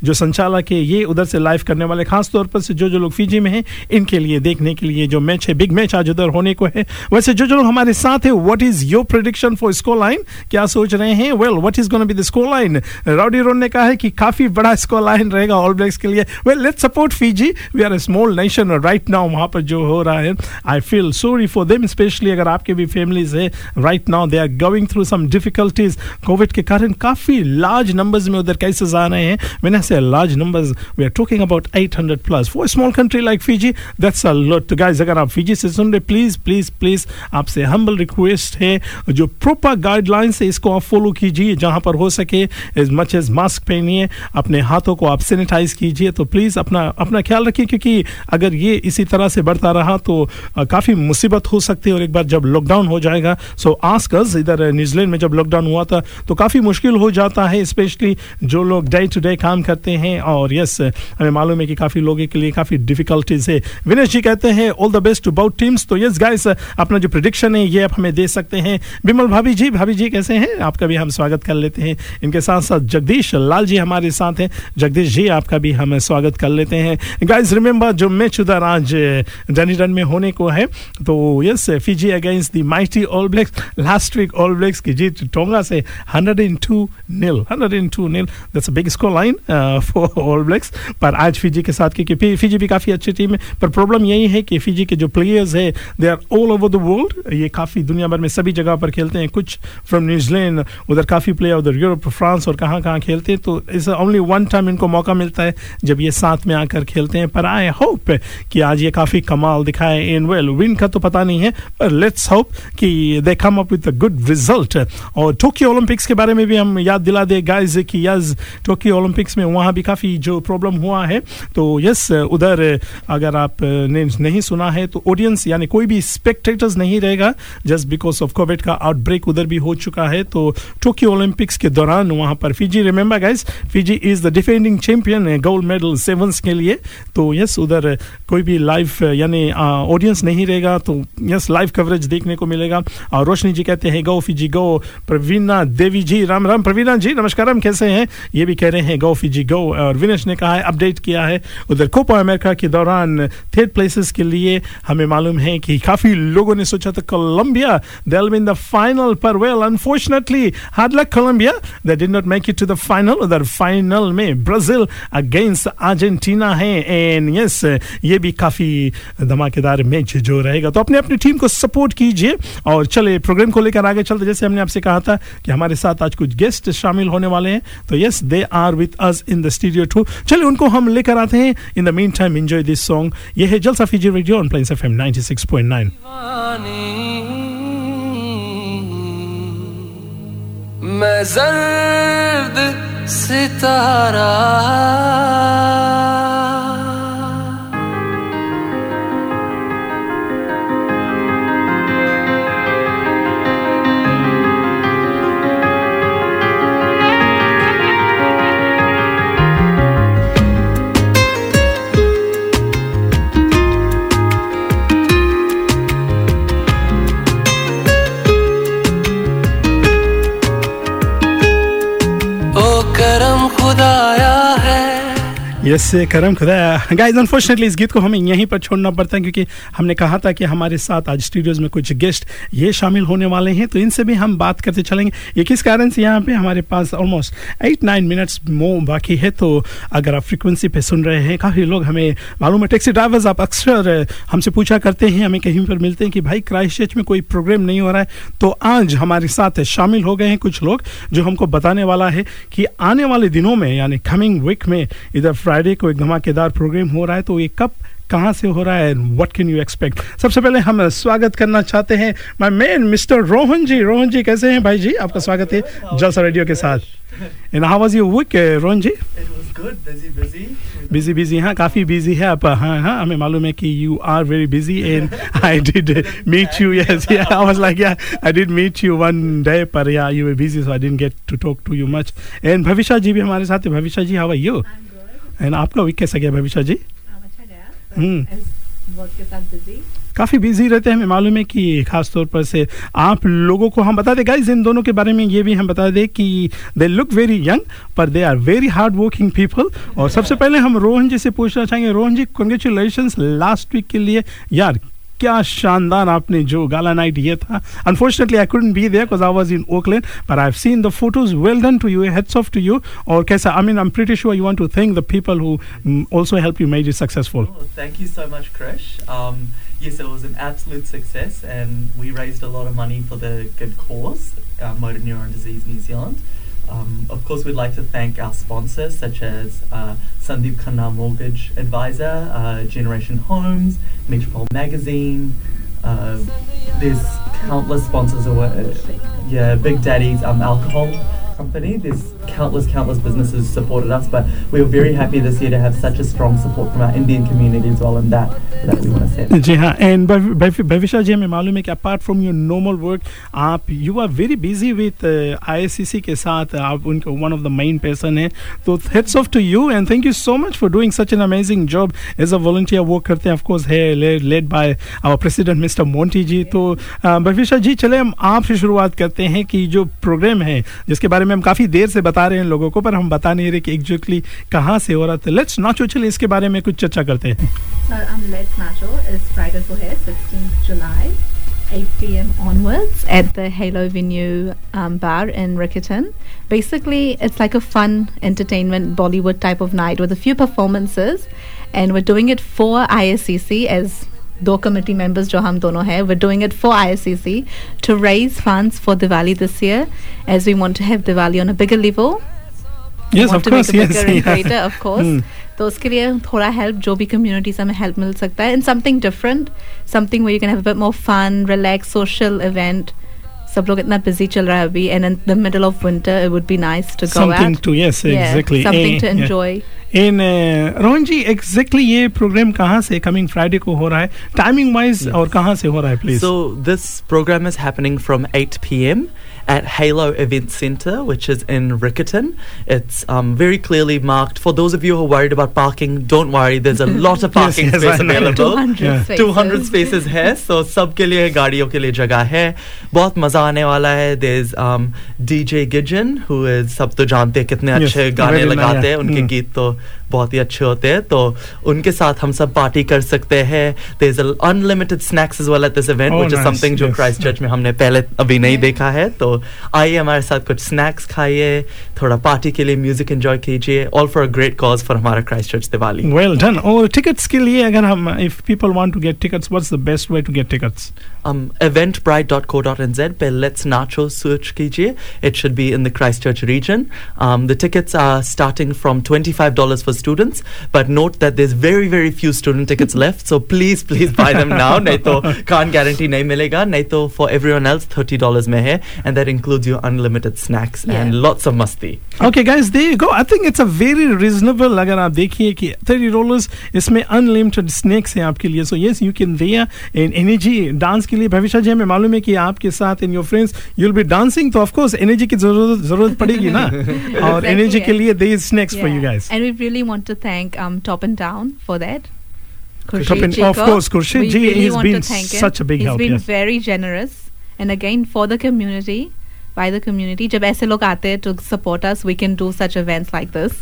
जो संचालक है, ये उधर से लाइव करने वाले, खास तौर पर से जो जो लोग फिजी में हैं, इनके लिए, देखने के लिए जो मैच है बिग मैच आज उधर होने को है। वैसे जो जो लोग हमारे साथ है what is your prediction for score line क्या सोच रहे हैं? Well what is gonna be the score line Rowdy Ron ने कहा है कि काफ़ी बड़ा स्कोर लाइन रहेगा ऑल ब्लैक्स के लिए। Well let's support Fiji we are a small nation right now वहाँ पर जो हो रहा है। I feel sorry for them specially अगर आपके भी फैमिलीज़ है right now they are going through some difficulties COVID के कारण काफ़ी लार्ज नंबर्स में उधर केसेस आ रहे हैं. I say large numbers, we are talking about 800 plus. For a small country like Fiji, that's a lot. तो guys, अगर आप फिजी से सुन रहे प्लीज़ प्लीज़ प्लीज़ आपसे हम्बल रिक्वेस्ट है जो प्रॉपर गाइडलाइंस है, इसको आप फॉलो कीजिए जहाँ पर हो सके. एज मच एज मास्क पहनिए, अपने हाथों को आप सैनिटाइज कीजिए. तो प्लीज़ अपना अपना ख्याल रखिए, क्योंकि अगर ये इसी तरह से बढ़ता रहा तो काफ़ी मुसीबत हो सकती है और एक बार जब लॉकडाउन हो जाएगा सो आस्कर्स इधर न्यूजीलैंड में जब लॉकडाउन हुआ था तो काफ़ी मुश्किल हो जाता है स्पेशली जो लोग डे टू डे काम करते हैं, और यस हमें मालूम है कि काफ़ी लोगों के लिए काफ़ी डिफिकल्टीज है। विनेश जी कहते हैं all the best to both teams तो यस गाइस अपना जो प्रिडिक्शन है, ये आप हमें दे सकते हैं। बिमल भाभी जी भाभी जी कैसे हैं? आपका भी हम स्वागत कर लेते हैं। इनके साथ साथ जगदीश लाल जी हमारे साथ हैं। जगदीश जी, आपका भी हम स्वागत कर लेते हैं। गाइस रिमेंबर जो मैच उधर आज डनी रन में होने को है तो yes Fiji against the mighty All Blacks last week All Blacks की जीत टोंगा से 102 nil 102 nil that's a big score line for All Blacks पर आज फिजी के साथ, क्योंकि फिजी भी काफ़ी अच्छी टीम है, पर प्रॉब्लम यही है कि फिजी के जो प्लेयर्स है they are all over the world ये काफ़ी दुनिया भर में सभी जगह पर खेलते हैं। कुछ फ्रॉम न्यूजीलैंड उधर काफ़ी प्लेयर उधर यूरोप फ्रांस और कहाँ कहाँ खेलते हैं। तो इस ओनली वन टाइम इनको मौका मिलता है, जब ये साथ में आकर खेलते हैं। पर आई होप कि आज ये काफ़ी कमाल दिखाए। इन वेल विन का तो पता नहीं है, पर लेट्स होप कि they come up with a good result और टोक्यो ओलंपिक्स के बारे में भी हम याद दिला दे गाइस कि यस टोक्यो ओलंपिक्स में वहाँ भी काफ़ी जो प्रॉब्लम हुआ है। तो यस उधर अगर आप ने नहीं सुना है तो ऑडियंस यानी कोई भी स्पेक्टेटर्स नहीं रहेगा। जस्ट बिकॉज़ ऑफ़ कोविड का आउटब्रेक उधर भी हो चुका है तो टोक्यो ओलंपिक्स के दौरान वहाँ पर Fiji remember guys Fiji is the defending champion gold medal sevens के लिए। तो यस उधर कोई भी लाइव यानी ऑडियंस नहीं रहेगा तो यस लाइव कवरेज देखने को मिलेगा। और रोशनी जी कहते हैं go Fiji go, Praveena Devi ji, Ram Ram, Praveena ji, नमस्कार कैसे हैं? ये भी कह रहे हैं गो फिजी गो, और विनेश ने कहा है, अपडेट किया है, उधर कोपा अमेरिका के दौरान थर्ड प्लेसेस के लिए हमें मालूम है कि काफ़ी लोगों ने सोचा था, Colombia be in the final, पर well, unfortunately, hard luck Colombia they did not make it to the final, उधर फाइनल में ब्राज़ील अगेंस्ट अर्जेंटीना है एंड यस ये भी काफ़ी धमाकेदार मैच जो रहेगा। तो अपने अपनी टीम को सपोर्ट कीजिए और चले प्रोग्राम को लेकर आगे चलते जैसे हमने आपसे कहा था कि हमारे साथ आज कुछ गेस्ट शामिल होने वाले हैं। तो yes they are with us in the studio too चलिए उनको हम लेकर आते हैं। In the meantime enjoy this song ये है Jalsa Fiji radio on Plains FM 96.9 मैं सितारा। यस करम खुदा गाइस अनफॉर्चुनेटली इस गीत को हमें यहीं पर छोड़ना पड़ता है क्योंकि हमने कहा था कि हमारे साथ आज स्टूडियोज में कुछ गेस्ट ये शामिल होने वाले हैं तो इनसे भी हम बात करते चलेंगे। ये किस कारण से यहाँ पे हमारे पास almost eight nine minutes more बाकी है तो अगर आप फ्रिक्वेंसी पे सुन रहे हैं, काफ़ी लोग हमें मालूम है टैक्सी ड्राइवर्स आप अक्सर हमसे पूछा करते हैं, हमें कहीं पर मिलते हैं कि भाई क्राइस्ट में कोई प्रोग्राम नहीं हो रहा है तो आज हमारे साथ शामिल हो गए हैं कुछ लोग जो हमको बताने वाला है कि आने वाले दिनों में, यानी कमिंग वीक में, इधर फ्राइडे को एक धमाकेदार प्रोग्राम हो रहा है तो ये कब कहाँ से हो रहा है व्हाट कैन यू एक्सपेक्ट सबसे पहले हम स्वागत करना चाहते हैं my man mister Rohan ji. Rohan ji कैसे हैं भाई जी? आपका स्वागत है जलसा रेडियो के साथ। And how was your week Rohan ji. Busy busy हाँ काफ़ी बिज़ी है आप हाँ हाँ हमें मालूम है कि you are very busy and I did meet you yes I was like yeah I did meet you one day पर yeah you were busy so I didn't get to talk to you much and Bhavishya ji भी हमारे साथ है। Bhavishya ji how are you and आपका week कैसा गया भविष्य जी? हम्म। के साथ बिज़ी काफ़ी बिज़ी रहते हैं हमें मालूम है कि खास तौर पर से आप लोगों को हम बता दें गाइज़ इन दोनों के बारे में ये भी हम बता दें कि दे लुक वेरी यंग पर they are very hard working people और सबसे पहले हम रोहन जी से पूछना चाहेंगे। Rohan ji congratulation last week के लिए। यार क्या शानदार आपने जो गाला नाइट ये था। Unfortunately I couldn't be there because I was in Oakland पर I have seen the photos well done to you heads off to you और कैसा I mean I am pretty sure you want to thank the people who also help you made it successful Oh, thank you so much, Krish. Um, yes, it was an absolute success, and we raised a lot of money for the good cause, uh, Motor Neuron Disease New Zealand. Um, of course, we'd like to thank our sponsors such as uh, Sandeep Khanna Mortgage Advisor, uh, Generation Homes, Metropole Magazine. Uh, there's countless sponsors. Of, uh, yeah, Big Daddy's um, alcohol company. There's countless, countless businesses supported us, but we were very happy this year to have such a strong support from our Indian community as well, and that that we want to say. जी हाँ and Bhavishya ji हमें मालूम है कि apart from your normal work आप you are very busy with I के साथ आप उनके one of the main person है तो heads off to you and thank you so much for doing such an amazing job as a volunteer work करते हैं of course है led by our president mister Monty ji तो भविष्य जी चले हम आपसे शुरुआत करते हैं कि जो प्रोग्राम है जिसके बारे में हम काफ़ी देर से बता रहे हैं लोगों को पर हम बता नहीं रहे कि एग्जैक्टली कहाँ से हो रहा था लेट्स नाचो चले इसके बारे में कुछ चर्चा करते हैं So um, Let's Nacho is Friday for Hair, 16th July. 8 p.m. onwards at the Halo Venue um, bar in Rickerton. Basically, it's like a fun entertainment Bollywood type of night with a few performances, and we're doing it for ISCC as दो committee members जो हम दोनों हैं we're doing it for ISCC to raise funds for Diwali this year as we want to have Diwali on a bigger level Yes, want of to course, make it yes, bigger and yeah. greater, of course. Hmm. तो उसके लिए थोड़ा help जो भी community से हमें help मिल सकता है in something different something way you can have a bit more fun relax social event सब लोग इतना बिजी चल रहा है अभी and in the middle of winter it would be nice to go Something to yes, exactly. Something Eh, to yeah. Enjoy in Rohan ji exactly ये programme कहाँ से कमिंग फ्राइडे को हो रहा है? टाइमिंग वाइज और कहाँ से हो रहा है please so this programme is happening from 8 p.m. at Halo Event Center, which is in Rickerton. It's um, very clearly marked. For those of you who are worried about parking, don't worry. There's a lot of Yes, parking yes, space I know. available. 200 Yeah. spaces. 200 spaces है. So सबके लिए गाड़ियों के लिए जगह है. बहुत मजा आने वाला है. There's um, DJ Gidgen, who is सब तो जानते हैं कितने Yes, अच्छे गाने very nice, लगाते हैं. yeah. उनके Hmm. गीत तो बहुत ही अच्छे होते हैं तो उनके साथ हम सब पार्टी कर सकते हैं। Unlimited snacks as well at this event Oh, which is nice, something जो क्राइस्ट चर्च में हमने पहले अभी नहीं देखा है तो आइए हमारे साथ कुछ स्नैक्स खाइए थोड़ा पार्टी के लिए म्यूज़िक एंजॉय कीजिए all for a great cause for हमारा Christchurch Diwali well done और टिकट्स के लिए अगर हम if people want to get tickets what's the best way to get tickets um, eventbrite.co.nz पे Let's Nacho search कीजिए it should be in the Christchurch region. Um, the tickets are starting from $25 for students but note that there's very very few student tickets left so please please buy them now नहीं तो can't guarantee नहीं मिलेगा नहीं तो for everyone else $30 में है and that includes your unlimited snacks and lots of masti okay guys they go I think it's a very reasonable अगर आप देखिए कि 30 डॉलर्स इसमें अनलिमिटेड स्नैक्स हैं आपके लिए so yes you can there in energy dance के लिए भविष्य जी हमें मालूम है कि आपके साथ in your friends you will be dancing तो ऑफ कोर्स एनर्जी की जरूरत जरूरत पड़ेगी ना और Exactly, एनर्जी के and- लिए they snacks for you Yeah. Guys And we really want to thank um, Top and Down for that. Top Khurshid and- ji of ko. course, Khurshid We ji really has want to been thank him. such a big He's help, been yes. very generous. And again, for the community, by the community, जब ऐसे लोग आते हैं to support us, we can do such events like this.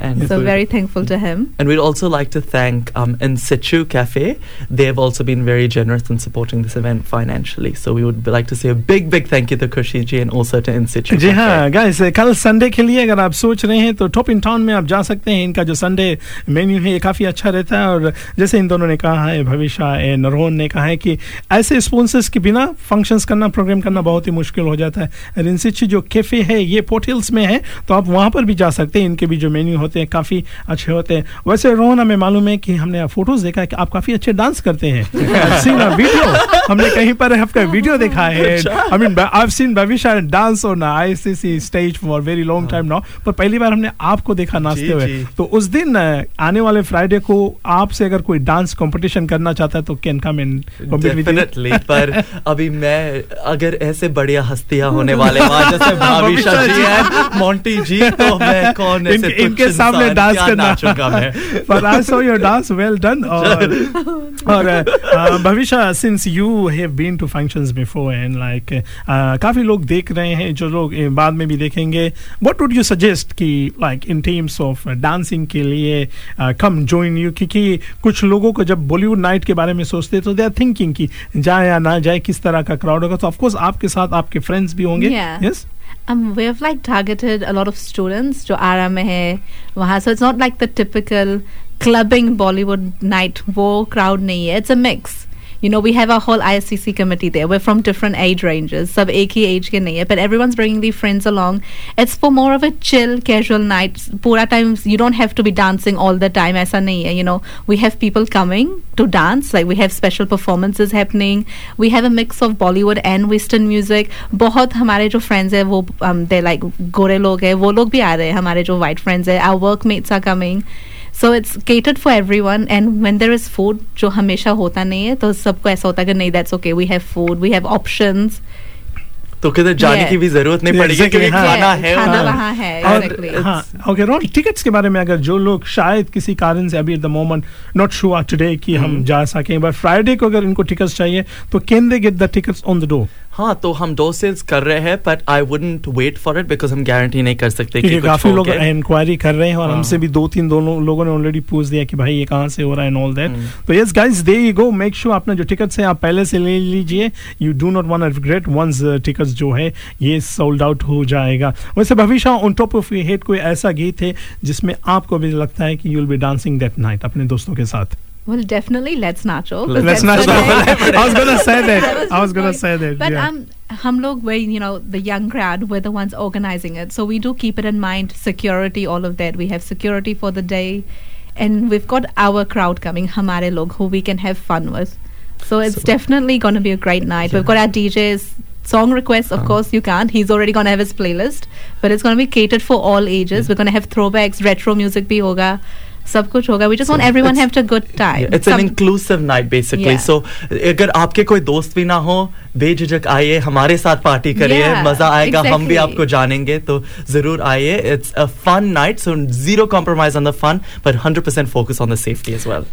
And so very thankful to him. And we'd also like to thank um, In Situ Cafe. They've also been very generous in supporting this event financially. So we would like to say a big, big thank you to Kushi ji and also to In Situ जी. हाँ guys कल Sunday के लिए अगर आप सोच रहे हैं तो टॉप इन टाउन में आप जा सकते हैं इनका जो संडे मेन्यू है ये काफ़ी अच्छा रहता है और जैसे इन दोनों ने कहा है भविष्य ए नरोन ने कहा है कि ऐसे स्पॉन्सर्स के बिना फ़ंक्शंस करना प्रोग्राम करना बहुत ही मुश्किल हो जाता है इनसे जो कैफ़े है ये पोर्टल्स में है तो आप वहाँ पर भी जा सकते हैं इनके भी जो मेन्यू होते हैं काफ़ी अच्छे होते हैं। वैसे रोहन हमें मालूम है कि हमने फ़ोटोज़ देखा है कि आप काफ़ी अच्छे डांस करते हैं। A video. हमने कहीं पर आपका वीडियो देखा है। I mean I seen Bhavishya dance on ICC stage for very long time now पर पहली बार हमने आपको देखा नाचते हुए। तो उस दिन आने वाले फ्राइडे को आपसे अगर कोई डांस कंपटीशन करना चाहता है तो कैन कम इन डेफिनेटली पर अभी मैं अगर ऐसे बढ़िया हस्तियाँ होने वाले वहाँ जैसे भाविशा भाविशा जी जी। हैं मोंटी जी तो मैं कौन ऐसे इनके सामने डांस करना पर I saw your dance well done और और Bhavishya since you have been to functions before and like काफ़ी लोग देख रहे हैं जो लोग eh, बाद में भी देखेंगे व्हाट वुड यू सजेस्ट कि like in terms of dancing के लिए कम जॉइन यू क्योंकि कुछ लोगों को जब बॉलीवुड नाइट के बारे में सोचते हैं तो दे आर थिंकिंग कि जाए या ना जाए किस तरह का क्राउड होगा? तो ऑफकोर्स आपके साथ आपके फ्रेंड्स भी होंगे। Yes Yeah. Yes Um, we have like targeted a lot of students to RMA, So it's not like the typical clubbing Bollywood night, wo crowd nahi. It's a mix you know we have our whole ISCC committee there we're from different age ranges सब एक ही age के नहीं है but everyone's bringing their friends along it's for more of a chill casual night पूरा time you don't have to be dancing all the time ऐसा नहीं है you know we have people coming to dance like we have special performances happening we have a mix of Bollywood and Western music बहुत हमारे जो friends है वो um, they like गोरे लोग हैं वो लोग भी आ रहे हैं हमारे जो white friends है our workmates are coming so it's catered for everyone and when there is food जो हमेशा होता नहीं है तो सबको ऐसा होता है कि नहीं that's okay we have food we have options तो किधर जाने Yeah. की भी ज़रूरत नहीं पड़ेगी exactly, क्योंकि हाँ. खाना Yeah, है खाना वहाँ। है. हाँ ओके रोन टिकट्स के बारे में अगर जो लोग शायद किसी कारण से अभी at the moment not sure today कि हम जा सकें बट फ्राइडे को अगर इनको टिकट्स चाहिए तो can they get the tickets on the door हाँ तो हम दो सेल्स कर रहे हैं but I wouldn't wait for it because हम गारंटी नहीं कर सकते कि काफ़ी लोग इंक्वायरी कर रहे हैं और हाँ। हमसे भी दो तीन दोनों लोगों ने ऑलरेडी पूछ दिया कि भाई ये कहाँ से हो रहा है एंड ऑल दैट। तो yes guys there you go make sure अपना जो टिकट्स है आप पहले से ले लीजिए। You do not want regret once tickets जो है ये सोल्ड आउट हो जाएगा। वैसे Bhavishya on top of your head कोई ऐसा गीत है जिसमें आपको भी लगता है कि you will be dancing that night अपने दोस्तों के साथ? Well, definitely, let's nacho. Let's that's Nacho. I was gonna say that. That was I was gonna point. say that, But yeah. um, hum log were you know the young crowd we're the ones organizing it, so we do keep it in mind. Security, all of that. We have security for the day, and we've got our crowd coming, hamare log, who we can have fun with. So it's definitely going to be a great night. We've got our DJs. Song requests, of course, you can't. He's already going to have his playlist, but it's going to be catered for all ages. We're going to have throwbacks, retro music bhi hoga, सब कुछ होगा. We just want everyone have a good time it's an inclusive night basically so अगर आपके कोई दोस्त भी ना हो बेझिझक आइए हमारे साथ पार्टी करिए Yeah, मज़ा आएगा exactly. हम भी आपको जानेंगे तो ज़रूर आइए। It's a fun night so zero compromise on the fun but 100% focus on the safety as well